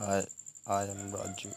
Hi, I am Raju.